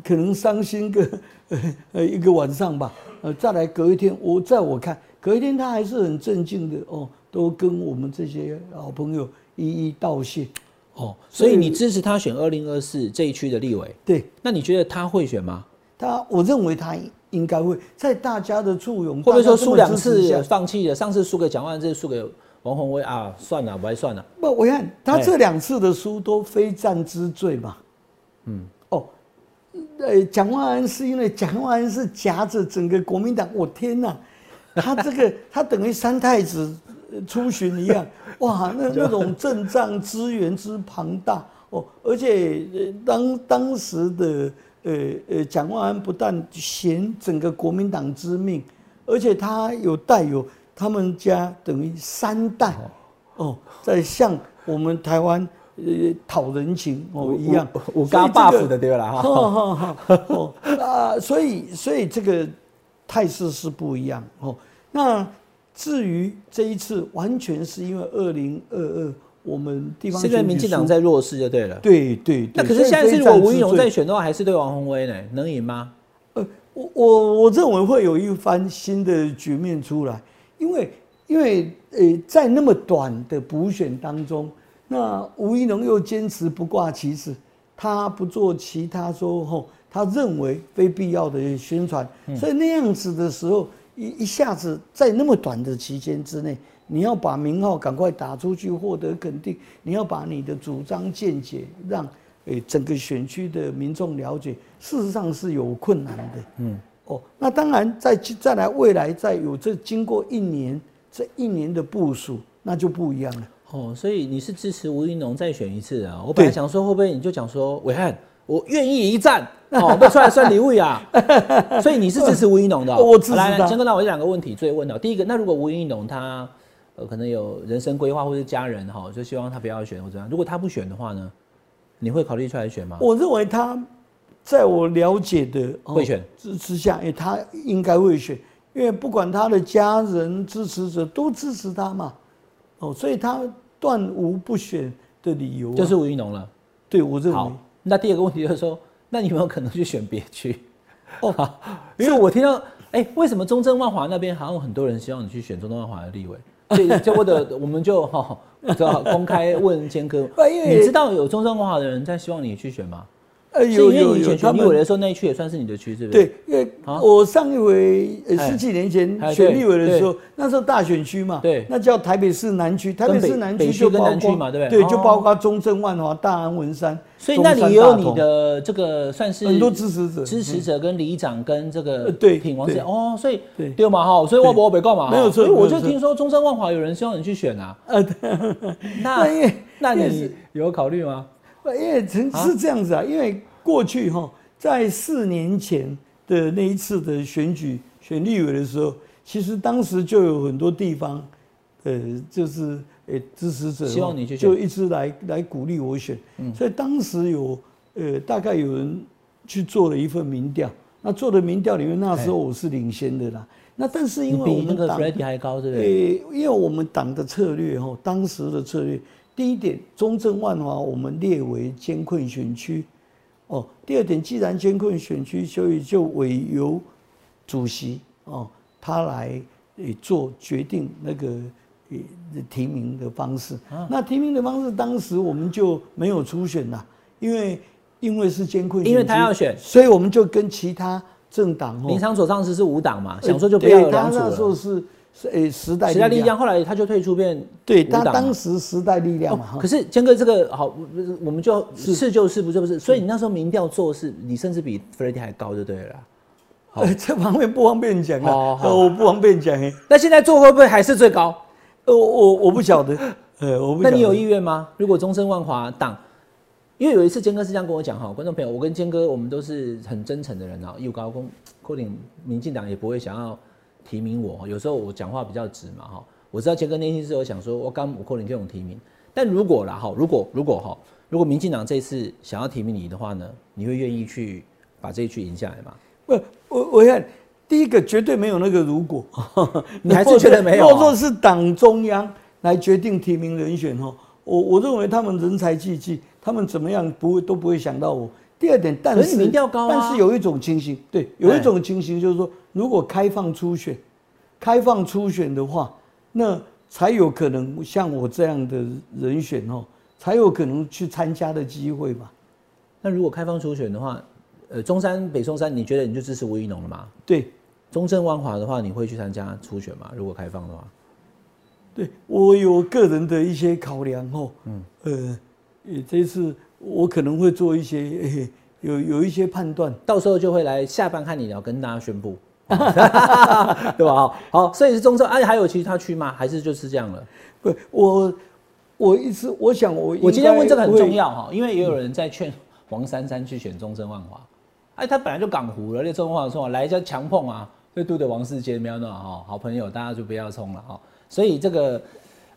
可能伤心个 <laughs> 呃一个晚上吧。呃，再来隔一天，我在我看隔一天他还是很镇静的哦，都跟我们这些好朋友一一道谢。哦，所以你支持他选二零二四这一区的立委？对。那你觉得他会选吗？他，我认为他。应该会在大家的簇拥，会不会说输两次放弃了？上次输给蒋万，这次输给王宏威啊，算了，不还算了。不，我看他这两次的输都非战之罪嘛。嗯，哦，呃，蒋万安是因为蒋万安是夹着整个国民党，我天哪，他这个 <laughs> 他等于三太子出巡一样，<laughs> 哇，那那种阵仗资源之庞大哦，而且当当时的。呃呃，蒋万安不但衔整个国民党之命，而且他有带有他们家等于三代哦，在向我们台湾呃讨人情哦一样，我刚 buff 的对了哈，啊，所以所以这个态势是不一样哦。那至于这一次，完全是因为二零二二。我们地方现在民进党在弱势就对了，对对。那可是下一次如果吴依农再选的话，还是对王宏威呢？能赢吗？呃，我我我认为会有一番新的局面出来，因为因为呃，在那么短的补选当中，那吴一农又坚持不挂旗帜，他不做其他说后，他认为非必要的宣传，所以那样子的时候，一一下子在那么短的期间之内，你要把名号赶快打出去，获得肯定，你要把你的主张见解让诶整个选区的民众了解，事实上是有困难的。嗯，哦，那当然再再来未来再有这经过一年这一年的部署，那就不一样了。哦，所以你是支持吴一农再选一次啊？我本来想说会不会你就讲说伟汉，我愿意一战，哦，不出来算礼物呀。<laughs> 所以你是支持吴一农的？<laughs> 我支持来，先跟到我这两个问题追问到。第一个，那如果吴一农他呃可能有人生规划或者家人哈，就希望他不要选或怎样。如果他不选的话呢，你会考虑出来选吗？我认为他在我了解的会选支持下，哎，他应该会选，因为不管他的家人支持者都支持他嘛。哦，所以他断无不选的理由，就是吴一农了。对我认为。那第二个问题就是说，<laughs> 那你有没有可能去选别区？哦，<laughs> 因为我听到，哎，为什么中正万华那边好像很多人希望你去选中正万华的立委？<laughs> 所以就或者我们就哈，公开问坚哥，你知道有中正万华的人在希望你去选吗？呃，有有有，选立委的时候那一区也算是你的区，是不是？对，因为我上一回十几年前选立委的时候，那时候大选区嘛，对，那叫台北市南区，台北市南区就包括嘛，对不对？对，就包括中正、万华、大安、文山，所以那里也有你的这个算是很多支持者，支持者跟里长跟这个对品王是哦，所以对。嘛哈，所以我不被告嘛，没有错，我就听说中正万华有人希望你去选啊，呃，那 <laughs> 那你有考虑吗？因为曾是这样子啊，因为。过去哈，在四年前的那一次的选举选立委的时候，其实当时就有很多地方，呃，就是呃支持者希望你去就一直来来鼓励我选，所以当时有呃大概有人去做了一份民调，那做的民调里面那时候我是领先的啦。那但是因为我们党还高对不对？因为我们党的策略哈，当时的策略，第一点，中正万华我们列为艰困选区。哦，第二点，既然监困选区，所以就委由主席哦，他来做决定那个提名的方式。那提名的方式，当时我们就没有初选啦，因为因为是监困，因为他要选，所以我们就跟其他政党。林场所上次是五党嘛，想说就不要有两组了。那时候是。是诶，时代时代力量，后来他就退出变对，他当时时代力量嘛。可是坚哥这个好，我们就是就是不是不是，所以你那时候民调做是，你甚至比弗雷迪还高就对了。好，<laughs> 这方面不方便讲啊，我不方便讲。那现在做会不会还是最高？呃，我我不晓得，<laughs> 呃，我不。那你有意愿吗？如果终身万华党，因为有一次坚哥是这样跟我讲哈，观众朋友，我跟坚哥我们都是很真诚的人啊，又高公，可能民进党也不会想要。提名我，有时候我讲话比较直嘛，哈，我知道杰哥内心是有想说，我刚五扣零这种提名，但如果啦，哈，如果如果哈，如果民进党这次想要提名你的话呢，你会愿意去把这一区赢下来吗？不，我我看第一个绝对没有那个如果，<laughs> 你还是觉得没有？若说是党中央来决定提名人选哈，我我认为他们人才济济，他们怎么样不会都不会想到我。第二点，但是民调高但是有一种情形，对，有一种情形就是说，如果开放初选，开放初选的话，那才有可能像我这样的人选哦，才有可能去参加的机会吧。那如果开放初选的话，呃，中山、北松山，你觉得你就支持吴怡农了吗？对，中正万华的话，你会去参加初选吗？如果开放的话，对我有个人的一些考量哦，嗯，呃，这次。我可能会做一些 <laughs> 有有一些判断，到时候就会来下班看你聊，跟大家宣布，<laughs> 对吧？好，所以是中正，而且还有其他区吗？还是就是这样了？不，我我一直我想我我今天问这个很重要哈，因为也有人在劝黄珊珊去选中正万华，哎，他本来就港湖了，那中正万华说来一下强碰啊，对，对的王世杰没有那哈好朋友，大家就不要冲了哈，所以这个。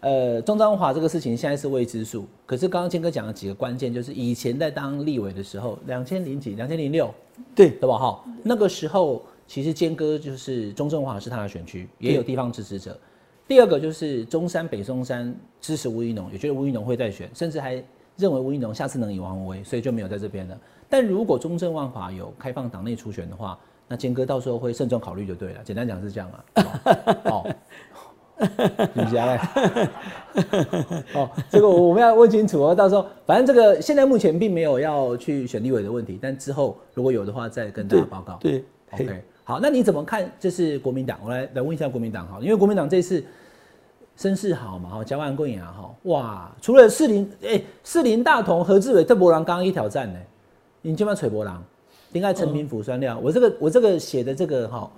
呃，中彰华这个事情现在是未知数，可是刚刚坚哥讲了几个关键，就是以前在当立委的时候，两千零几，两千零六，对，对吧？哈，那个时候其实坚哥就是中正华是他的选区，也有地方支持者。第二个就是中山北松山支持吴怡农，也觉得吴怡农会再选，甚至还认为吴怡农下次能以王为威，所以就没有在这边了。但如果中正万华有开放党内初选的话，那坚哥到时候会慎重考虑就对了。简单讲是这样啊。哦。<laughs> <laughs> 你家嘞？<laughs> 哦，这个我们要问清楚哦。到时候反正这个现在目前并没有要去选立委的问题，但之后如果有的话，再跟大家报告。对，OK。好，那你怎么看？这是国民党，我来来问一下国民党哈，因为国民党这次声势好嘛，哈，蒋万贵啊，哈，哇，除了四林，哎，四林大同何志伟、特博郎刚刚一挑战呢，你今晚锤博郎，应该陈平府酸料，我这个我这个写的这个哈。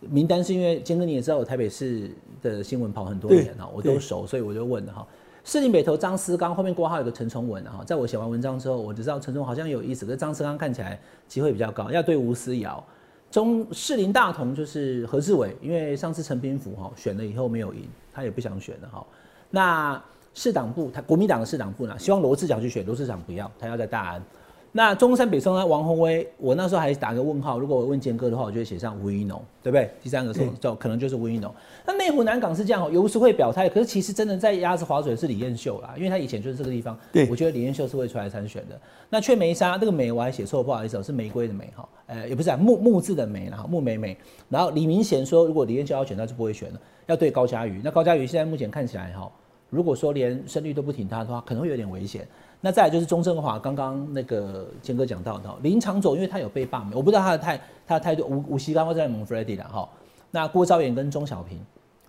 名单是因为坚哥你也知道我台北市的新闻跑很多年了，我都熟，所以我就问了哈。士林北投张思刚后面挂号有个陈崇文哈，在我写完文章之后，我就知道陈崇好像有意思，可是张思刚看起来机会比较高，要对吴思瑶。中士林大同就是何志伟，因为上次陈平福哈选了以后没有赢，他也不想选了哈。那市党部他国民党的市党部呢，希望罗志祥去选，罗志祥不要，他要在大安。那中山北松呢？王宏威，我那时候还打个问号。如果我问坚哥的话，我就会写上吴一农，对不对？第三个是就可能就是吴一农。那内湖南港是这样，有时会表态，可是其实真的在鸭子划水是李彦秀啦，因为他以前就是这个地方。对，我觉得李彦秀是会出来参选的。那雀梅沙这个梅我还写错，不好意思，是玫瑰的玫哈，呃，也不是啊，木木字的梅然后木梅梅。然后李明贤说，如果李彦秀要选，他就不会选了，要对高嘉瑜。那高嘉瑜现在目前看起来哈，如果说连胜率都不挺他的话，可能会有点危险。那再来就是钟正华，刚刚那个坚哥讲到的林长佐，因为他有被罢免，我不知道他的态他的态度。吴吴锡刚刚在蒙 Freddy 了哈。那郭昭言跟钟小平，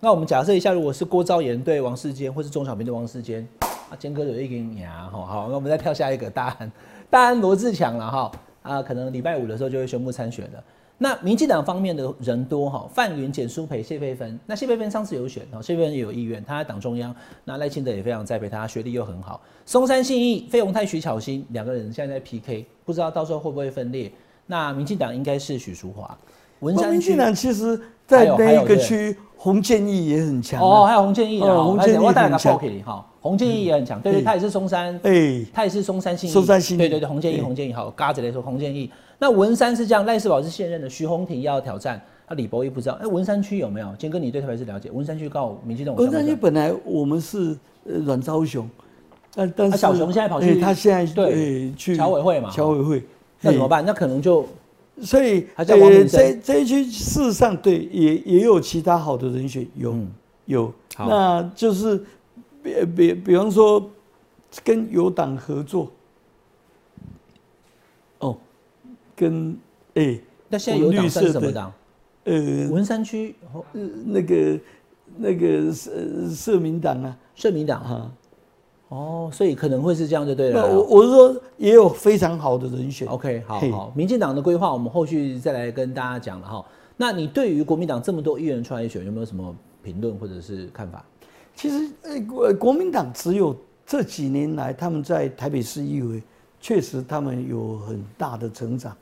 那我们假设一下，如果是郭昭言对王世坚，或是钟小平对王世坚，啊，坚哥有一根牙哈。好，那我们再跳下一个大安，大安罗志强了哈。啊，可能礼拜五的时候就会宣布参选了。那民进党方面的人多哈，范云、简书培、谢佩芬。那谢佩芬上次有选，哦，谢佩芬也有意愿，他在党中央。那赖清德也非常栽培他，学历又很好。松山信义、费鸿泰、徐巧芯两个人现在在 PK，不知道到时候会不会分裂。那民进党应该是许淑华。文山民进党其实在那一个区，洪建义也很强。哦，还有洪建义啊，洪建义很强。哈，洪建义也很强，对对，他也是松山，哎，他也是松山信义。松山信义，对对对，洪建义，洪建义好，嘎子来说，洪建义。那文山是这样，赖世宝是现任的，徐宏庭要挑战，他李博一不知道。哎，文山区有没有？坚哥，你对台北市了解？文山区告民进党。文山区本来我们是阮昭雄，但但是小熊现在跑去，他现在对去侨委会嘛？侨委会，那怎么办？那可能就所以呃，这这一区事实上对也也有其他好的人选，有有，那就是比比比方说跟有党合作。跟哎，那现在有党是什么党？呃，文山区呃那个那个社社民党啊，社民党哈。哦，所以可能会是这样就对了。我我是说也有非常好的人选。OK，好好，民进党的规划我们后续再来跟大家讲了哈。那你对于国民党这么多议员出来选，有没有什么评论或者是看法？其实呃国国民党只有这几年来他们在台北市议会，确实他们有很大的成长。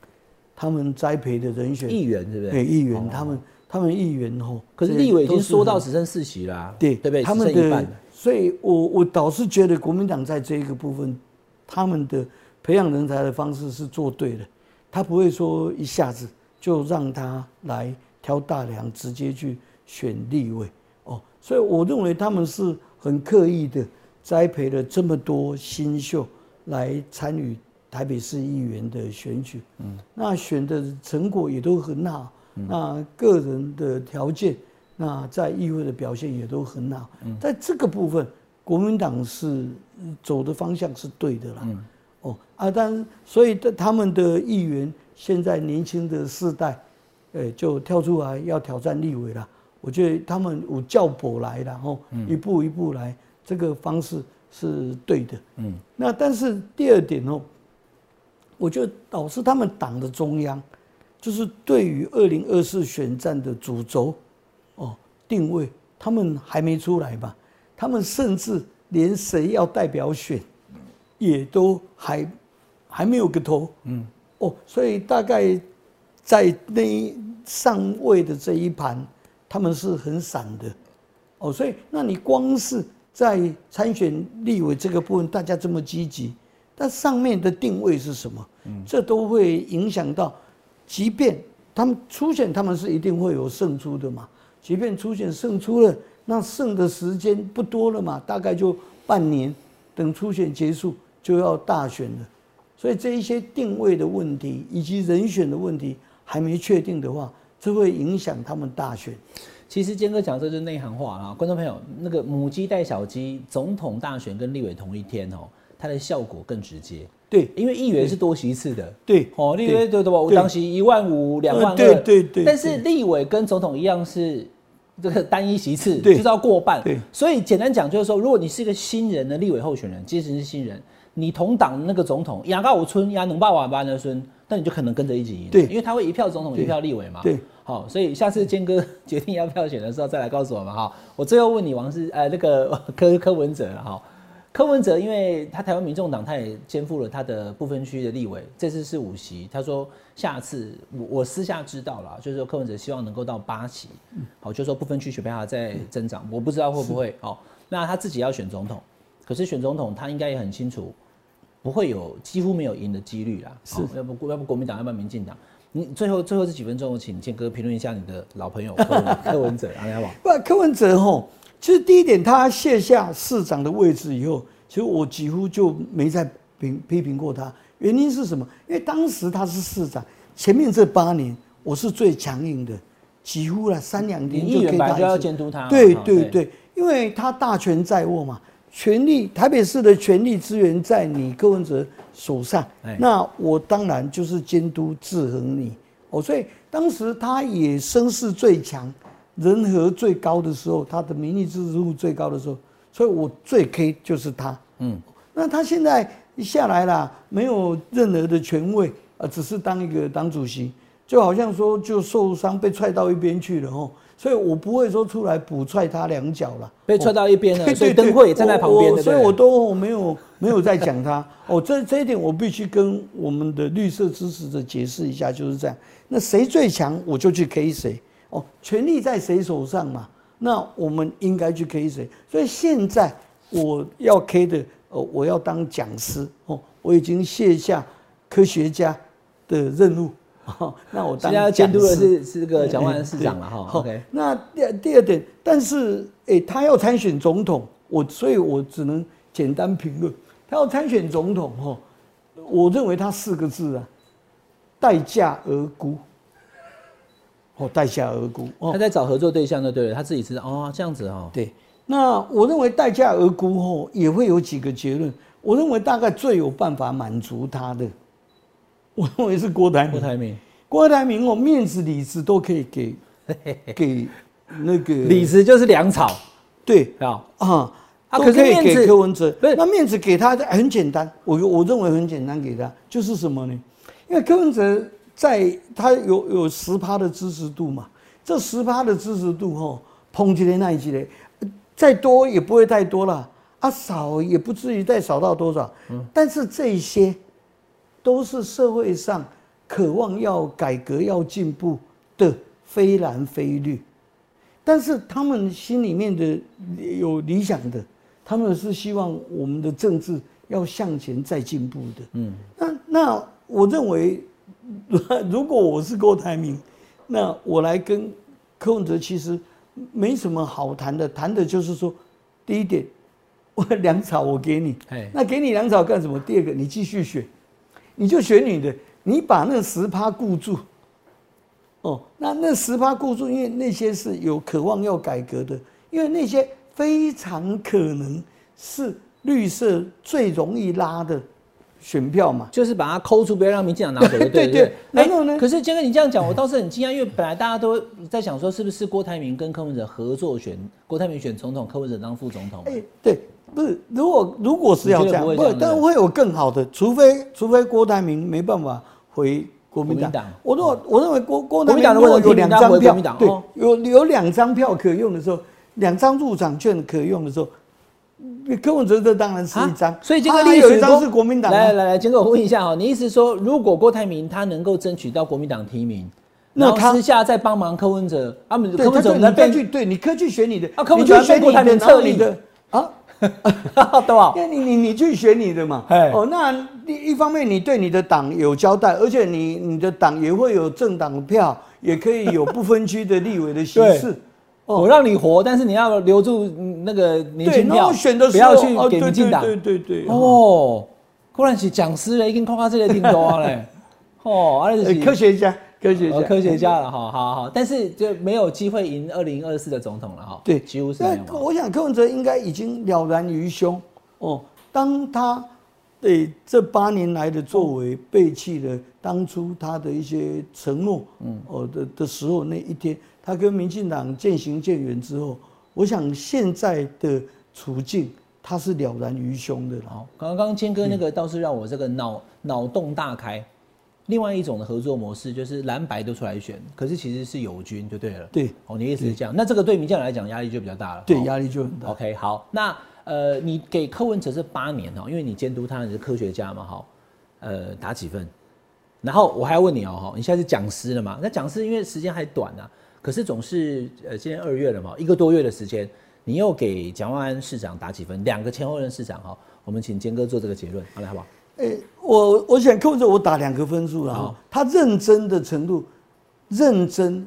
他们栽培的人选议员对不对？对，议员，他们他们议员吼，可是立委已经缩到只剩四席啦，对对不对？他们的，所以我我倒是觉得国民党在这一个部分，他们的培养人才的方式是做对的，他不会说一下子就让他来挑大梁，直接去选立委哦，所以我认为他们是很刻意的栽培了这么多新秀来参与。台北市议员的选举，嗯，那选的成果也都很好，那个人的条件，那在议会的表现也都很好，嗯。在这个部分，国民党是走的方向是对的啦，嗯。哦啊，但所以他们的议员现在年轻的世代，哎，就跳出来要挑战立委了，我觉得他们有教博来然后一步一步来，这个方式是对的，嗯，那但是第二点哦。我觉得导致他们党的中央，就是对于二零二四选战的主轴，哦定位，他们还没出来吧？他们甚至连谁要代表选，也都还还没有个头。嗯，哦，所以大概在那上位的这一盘，他们是很散的。哦，所以那你光是在参选立委这个部分，大家这么积极。但上面的定位是什么？这都会影响到，即便他们出现，他们是一定会有胜出的嘛。即便出现胜出了，那剩的时间不多了嘛，大概就半年，等初选结束就要大选了。所以这一些定位的问题以及人选的问题还没确定的话，这会影响他们大选。其实坚哥讲这就是内行话啊，观众朋友，那个母鸡带小鸡，总统大选跟立委同一天哦，它的效果更直接。对，因为议员是多席次的，对，哦，立委对对吧？我当时一万五、两万二，对对对。但是立委跟总统一样是这个单一席次，对，就是要过半。对，所以简单讲就是说，如果你是一个新人的立委候选人，即使是新人，你同党那个总统压高五村压能霸瓦班的孙，那你就可能跟着一起赢。对，因为他会一票总统一票立委嘛。对。好，所以下次坚哥 <laughs> 决定要票选的时候再来告诉我们哈。我最后问你，王是呃那个柯柯文哲哈，柯文哲因为他台湾民众党他也肩负了他的不分区的立委，这次是五席，他说下次我我私下知道了，就是说柯文哲希望能够到八席，好，就说不分区选票在增长，我不知道会不会哦。那他自己要选总统，可是选总统他应该也很清楚，不会有几乎没有赢的几率啦。是，要不要不国民党，要不要民进党？你最后最后这几分钟，请建哥评论一下你的老朋友柯文 <laughs> 柯文哲，好不好？不，柯文哲吼，其实第一点，他卸下市长的位置以后，其实我几乎就没再评批评过他。原因是什么？因为当时他是市长，前面这八年我是最强硬的，几乎了三两年就可以就要监督他。对对对，因为他大权在握嘛。权力，台北市的权力资源在你柯文哲手上，那我当然就是监督制衡你哦。所以当时他也声势最强，人和最高的时候，他的民意支持度最高的时候，所以我最 K 就是他。嗯，那他现在下来了，没有任何的权位啊，只是当一个党主席，就好像说就受伤被踹到一边去了哦。所以我不会说出来补踹他两脚了，被踹到一边了，所以灯会也站在旁边，所以我都没有没有在讲他。哦，这这一点我必须跟我们的绿色支持者解释一下，就是这样。那谁最强，我就去 K 谁。哦，权力在谁手上嘛？那我们应该去 K 谁。所以现在我要 K 的，哦，我要当讲师。哦，我已经卸下科学家的任务。那我现在监督的是是这个蒋万安市长了哈。OK，那第第二点，但是诶，他要参选总统，我所以我只能简单评论，他要参选总统哈，我认为他四个字啊，待价而沽。哦，待价而沽。他在找合作对象就对了，他自己知道哦，这样子哦。对，那我认为待价而沽哦也会有几个结论，我认为大概最有办法满足他的。我认为是郭台铭，郭台铭，郭台铭哦，面子里子都可以给，<laughs> 给那个 <laughs> 里子就是粮草，对啊啊，都可以给柯文哲。那面子给他很简单，我我认为很简单，给他就是什么呢？因为柯文哲在他有有十趴的支持度嘛，这十趴的支持度吼，抨击的那一级的，再多也不会太多了，啊少也不至于再少到多少。嗯，但是这些。都是社会上渴望要改革、要进步的非蓝非绿，但是他们心里面的有理想的，他们是希望我们的政治要向前再进步的。嗯，那那我认为，<laughs> 如果我是郭台铭，那我来跟柯文哲其实没什么好谈的，谈的就是说，第一点，我粮草我给你，那给你粮草干什么？第二个，你继续选。你就选你的，你把那十趴固住，哦，那那十趴固住，因为那些是有渴望要改革的，因为那些非常可能是绿色最容易拉的选票嘛，就是把它抠出，不要让民进党拿走。<laughs> 对对对。然后呢？可是杰哥，你这样讲，我倒是很惊讶，因为本来大家都在想说，是不是郭台铭跟柯文哲合作选郭台铭选总统，柯文哲当副总统？哎，对。不是，如果如果是要这样，不，但会有更好的，除非除非郭台铭没办法回国民党。我如果我认为郭郭台铭如果有两张票，对，有有两张票可用的时候，两张入场券可用的时候，柯文哲这当然是一张。所以这个有一张是国民党。来来来，金哥，我问一下哈，你意思说，如果郭台铭他能够争取到国民党提名，那他私下再帮忙柯文哲，他们柯文哲你可去对，你可去选你的，啊，柯文哲被郭台铭撤你的啊。<laughs> 对吧？<laughs> 因为你你你去选你的嘛，哦，那一一方面你对你的党有交代，而且你你的党也会有政党票，也可以有不分区的立委的席次。我让你活，但是你要留住那个年轻票，不要去给民进党。对对对。哦，果然是讲师嘞，已经看到这个挺多嘞。<laughs> 哦，科学家，科学家，科学家了哈，好好，但是就没有机会赢二零二四的总统了哈。对，几乎是。那我想柯文哲应该已经了然于胸哦。当他对这八年来的作为背弃了当初他的一些承诺，嗯，哦的的时候，那一天他跟民进党渐行渐远之后，我想现在的处境他是了然于胸的了。好，刚刚坚哥那个倒是让我这个脑脑洞大开。另外一种的合作模式就是蓝白都出来选，可是其实是友军就对了。对，哦，你意思是这样？那这个对民进党来讲压力就比较大了。对，压力就很大。OK，好，那呃，你给柯文哲这八年哈，因为你监督他，你是科学家嘛，哈，呃，打几分？然后我还要问你哦，哈，你现在是讲师了嘛？那讲师因为时间还短啊，可是总是呃，今年二月了嘛，一个多月的时间，你又给蒋万安市长打几分？两个前后任市长哈，我们请坚哥做这个结论，好来好不好？诶，我我想扣着我打两个分数了哈，他认真的程度，认真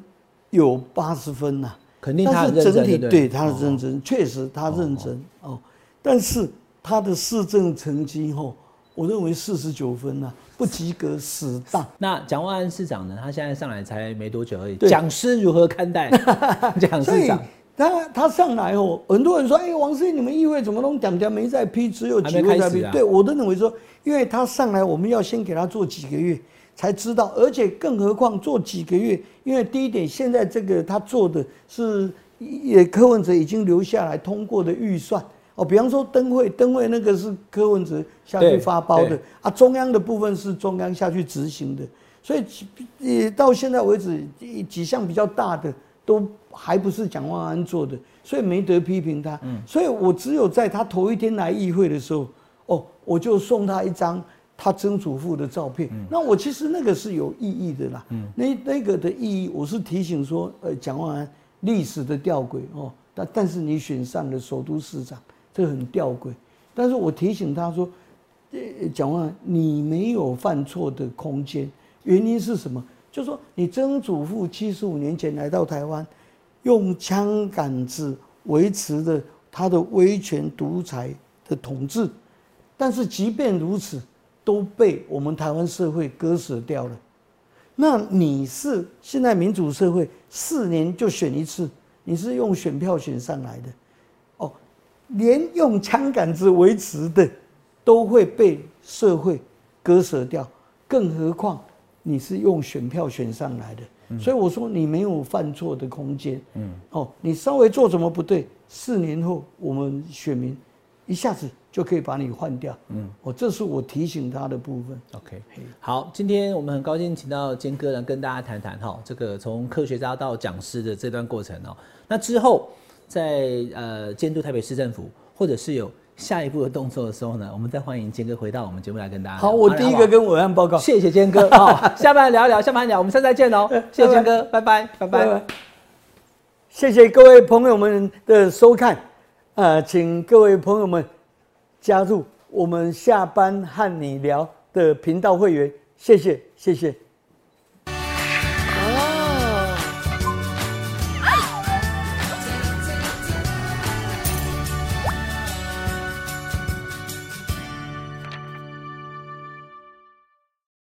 有八十分呐，肯定他整体对他的认真，确实他认真哦，但是他的市政成绩哈，我认为四十九分呐，不及格死当。那蒋万安市长呢？他现在上来才没多久而已，讲师如何看待 <laughs> 蒋市长？他他上来后，很多人说：“哎，王师，你们议会怎么弄？点点没在批，只有几位在批。”对我都认为说，因为他上来，我们要先给他做几个月，才知道。而且更何况做几个月，因为第一点，现在这个他做的是也柯文哲已经留下来通过的预算哦。比方说灯会，灯会那个是柯文哲下去发包的啊，中央的部分是中央下去执行的，所以也到现在为止，几项比较大的。都还不是蒋万安做的，所以没得批评他。嗯，所以我只有在他头一天来议会的时候，哦，我就送他一张他曾祖父的照片。那我其实那个是有意义的啦。嗯，那那个的意义，我是提醒说，呃，蒋万安历史的吊诡哦。但但是你选上了首都市长，这很吊诡。但是我提醒他说，呃，蒋万，你没有犯错的空间。原因是什么？就说你曾祖父七十五年前来到台湾，用枪杆子维持着他的威权独裁的统治，但是即便如此，都被我们台湾社会割舍掉了。那你是现在民主社会四年就选一次，你是用选票选上来的，连用枪杆子维持的都会被社会割舍掉，更何况。你是用选票选上来的，所以我说你没有犯错的空间。嗯，哦，你稍微做什么不对，四年后我们选民一下子就可以把你换掉。嗯，哦，这是我提醒他的部分。OK，好，今天我们很高兴请到坚哥来跟大家谈谈哈，这个从科学家到讲师的这段过程哦。那之后在呃监督台北市政府，或者是有。下一步的动作的时候呢，我们再欢迎坚哥回到我们节目来跟大家。好，我第一个跟伟安报告。谢谢坚哥。好，下班聊一聊，下班聊，我们下次再见哦。谢谢坚哥，拜拜，拜拜。谢谢各位朋友们的收看，呃，请各位朋友们加入我们下班和你聊的频道会员，谢谢，谢谢。